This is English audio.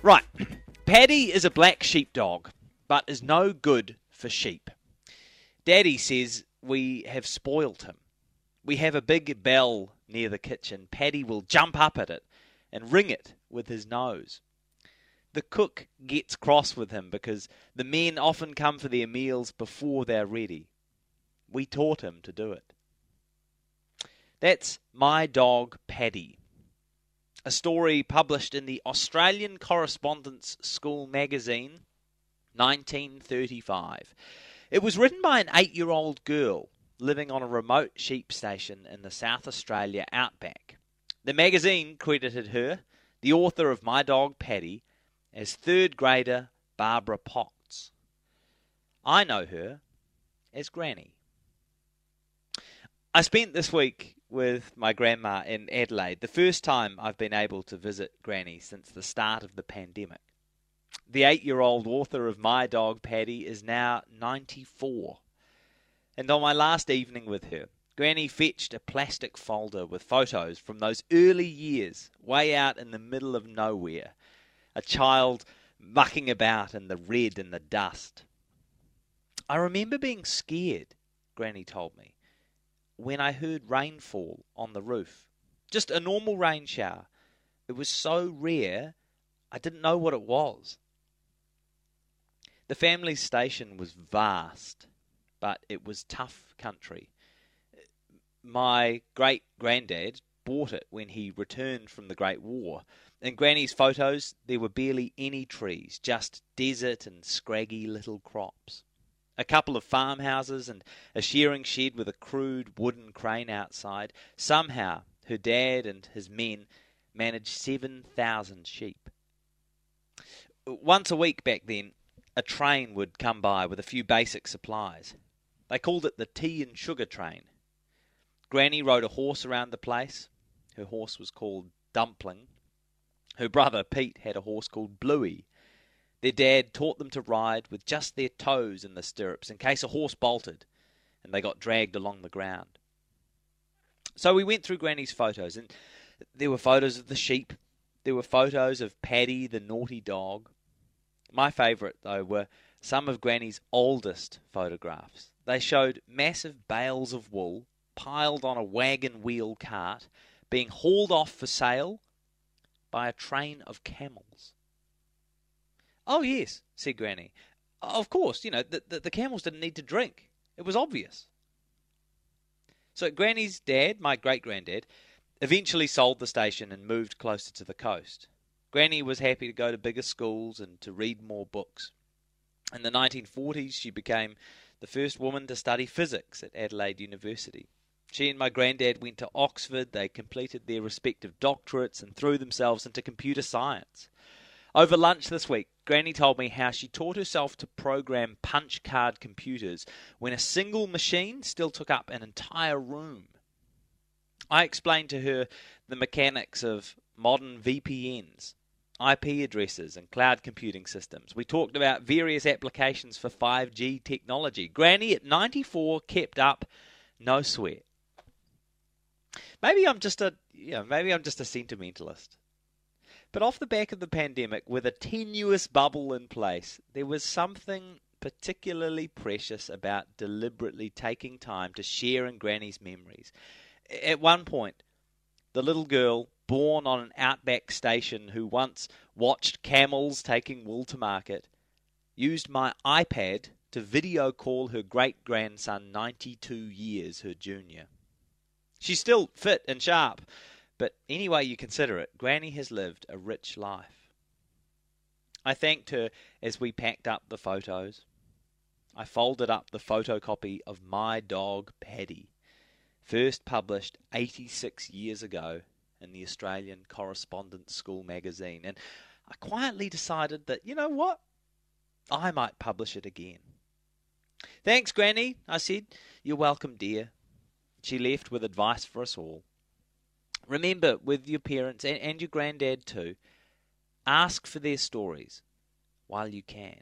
Right. Paddy is a black sheepdog, but is no good for sheep. Daddy says we have spoilt him. We have a big bell near the kitchen. Paddy will jump up at it and ring it with his nose. The cook gets cross with him because the men often come for their meals before they're ready. We taught him to do it. That's my dog Paddy. A story published in the Australian Correspondence School magazine, 1935. It was written by an eight year old girl living on a remote sheep station in the South Australia outback. The magazine credited her, the author of My Dog Paddy, as third grader Barbara Potts. I know her as Granny. I spent this week with my grandma in Adelaide, the first time I've been able to visit Granny since the start of the pandemic. The eight year old author of My Dog Paddy is now 94. And on my last evening with her, Granny fetched a plastic folder with photos from those early years, way out in the middle of nowhere. A child mucking about in the red and the dust. I remember being scared, Granny told me when I heard rainfall on the roof. Just a normal rain shower. It was so rare, I didn't know what it was. The family station was vast, but it was tough country. My great granddad bought it when he returned from the Great War. In Granny's photos, there were barely any trees, just desert and scraggy little crops a couple of farmhouses, and a shearing shed with a crude wooden crane outside. Somehow, her dad and his men managed 7,000 sheep. Once a week back then, a train would come by with a few basic supplies. They called it the tea and sugar train. Granny rode a horse around the place. Her horse was called Dumpling. Her brother Pete had a horse called Bluey. Their dad taught them to ride with just their toes in the stirrups in case a horse bolted and they got dragged along the ground. So we went through Granny's photos, and there were photos of the sheep, there were photos of Paddy, the naughty dog. My favourite, though, were some of Granny's oldest photographs. They showed massive bales of wool piled on a wagon wheel cart being hauled off for sale by a train of camels. Oh, yes, said Granny. Of course, you know, the, the, the camels didn't need to drink. It was obvious. So Granny's dad, my great granddad, eventually sold the station and moved closer to the coast. Granny was happy to go to bigger schools and to read more books. In the 1940s, she became the first woman to study physics at Adelaide University. She and my granddad went to Oxford, they completed their respective doctorates and threw themselves into computer science. Over lunch this week, Granny told me how she taught herself to program punch card computers when a single machine still took up an entire room. I explained to her the mechanics of modern VPNs, IP addresses, and cloud computing systems. We talked about various applications for 5G technology. Granny at 94 kept up, no sweat. Maybe I'm just a, you know, maybe I'm just a sentimentalist. But off the back of the pandemic, with a tenuous bubble in place, there was something particularly precious about deliberately taking time to share in Granny's memories. At one point, the little girl, born on an outback station who once watched camels taking wool to market, used my iPad to video call her great grandson, 92 years her junior. She's still fit and sharp, but any way you consider it, Granny has lived a rich life. I thanked her as we packed up the photos. I folded up the photocopy of My Dog Paddy, first published 86 years ago in the Australian Correspondence School magazine, and I quietly decided that, you know what? I might publish it again. Thanks, Granny, I said. You're welcome, dear. She left with advice for us all. Remember, with your parents and, and your granddad too, ask for their stories while you can.